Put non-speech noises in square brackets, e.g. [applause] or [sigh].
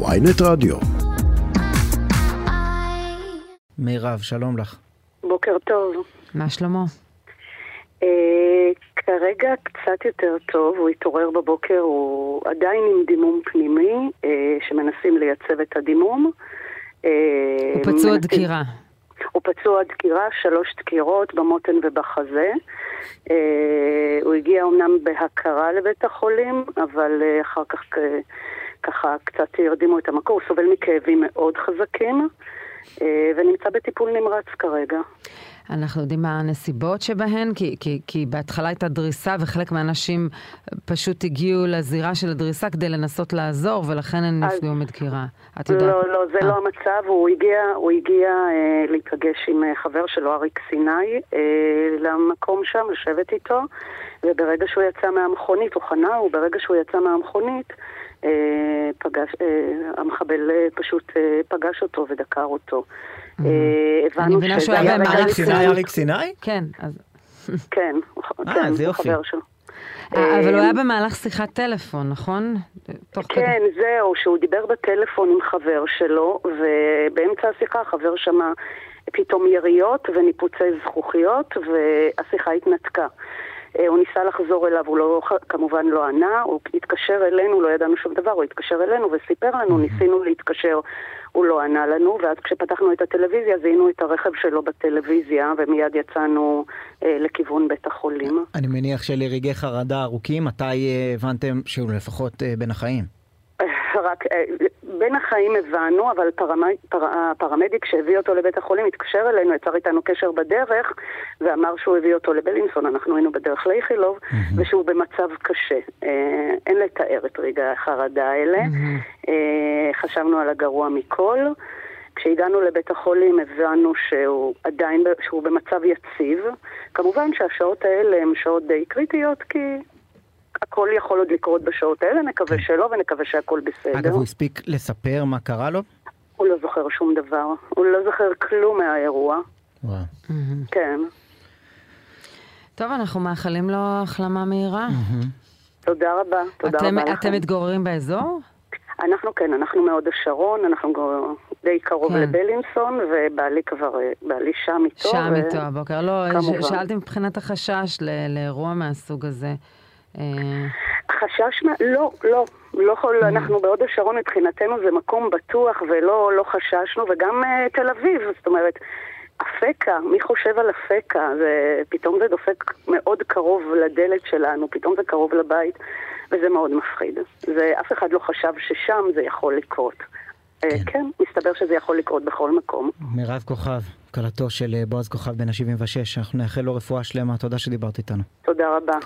ויינט רדיו. מירב, שלום לך. בוקר טוב. מה שלמה? אה, כרגע קצת יותר טוב, הוא התעורר בבוקר, הוא עדיין עם דימום פנימי, אה, שמנסים לייצב את הדימום. אה, הוא פצוע מנסים- דקירה. הוא פצוע דקירה, שלוש דקירות במותן ובחזה. אה, הוא הגיע אמנם בהכרה לבית החולים, אבל אה, אחר כך אה, ככה קצת הרדימו את המקור. הוא סובל מכאבים מאוד חזקים, אה, ונמצא בטיפול נמרץ כרגע. אנחנו יודעים מה הנסיבות שבהן? כי, כי, כי בהתחלה הייתה דריסה וחלק מהאנשים פשוט הגיעו לזירה של הדריסה כדי לנסות לעזור ולכן הם אז- נפגעו מדקירה. את יודעת? לא, לא, זה אה. לא המצב. הוא הגיע, הוא הגיע אה, להיפגש עם אה, חבר שלו, אריק סיני, אה, למקום שם, לשבת איתו, וברגע שהוא יצא מהמכונית, הוא חנה, וברגע שהוא יצא מהמכונית, אה, פגש, אה, המחבל אה, פשוט אה, פגש אותו ודקר אותו. אה, הבנו מבינה שהוא שזה היה אריק סיני, אריק סיני? כן, אז... [laughs] כן, כן, זה. חבר שלו. אבל הוא היה במהלך שיחת טלפון, נכון? כן, זהו, שהוא דיבר בטלפון עם חבר שלו, ובאמצע השיחה החבר שמע פתאום יריות וניפוצי זכוכיות, והשיחה התנתקה. אה, הוא ניסה לחזור אליו, הוא לא, כמובן לא ענה, הוא התקשר אלינו, לא ידענו שום דבר, הוא התקשר אלינו וסיפר לנו, ניסינו להתקשר, הוא לא ענה לנו, ואז כשפתחנו את הטלוויזיה זיהינו את הרכב שלו בטלוויזיה, ומיד יצאנו אה, לכיוון בית החולים. אני מניח שלרגעי חרדה ארוכים, מתי אה, הבנתם שהוא לפחות אה, בין החיים? רק אה, בין החיים הבנו, אבל פרמ... פר... הפרמדיק שהביא אותו לבית החולים התקשר אלינו, יצר איתנו קשר בדרך, ואמר שהוא הביא אותו לבלינסון, אנחנו היינו בדרך לאיכילוב, ושהוא במצב קשה. אה, אין לתאר את רגעי החרדה האלה. אה, חשבנו על הגרוע מכל. כשהגענו לבית החולים הבנו שהוא עדיין, שהוא במצב יציב. כמובן שהשעות האלה הן שעות די קריטיות, כי הכל יכול עוד לקרות בשעות האלה, נקווה שלא ונקווה שהכל בסדר. אגב, הוא הספיק לספר מה קרה לו? הוא לא זוכר שום דבר. הוא לא זוכר כלום מהאירוע. וואו. כן. טוב, אנחנו מאחלים לו החלמה מהירה. תודה רבה. תודה אתם, רבה אתם לכם. מתגוררים באזור? אנחנו כן, אנחנו מהוד השרון, אנחנו די קרוב כן. לבלינסון, ובעלי כבר, אה, בעלי שם איתו. שם ו- איתו הבוקר. לא, כמובן. שאלתי מבחינת החשש לאירוע מהסוג הזה. חשש מה... לא, לא. לא יכול, Mm. אנחנו בהוד השרון מבחינתנו זה מקום בטוח ולא לא חששנו, וגם uh, תל אביב, זאת אומרת, אפקה, מי חושב על אפקה? זה, פתאום זה דופק מאוד קרוב לדלת שלנו, פתאום זה קרוב לבית, וזה מאוד מפחיד. זה, אף אחד לא חשב ששם זה יכול לקרות. אה, כן. כן, מסתבר שזה יכול לקרות בכל מקום. מירב כוכב, כלתו של אה, בועז כוכב בן ה-76, אנחנו נאחל לו רפואה שלמה, תודה שדיברת איתנו. תודה רבה.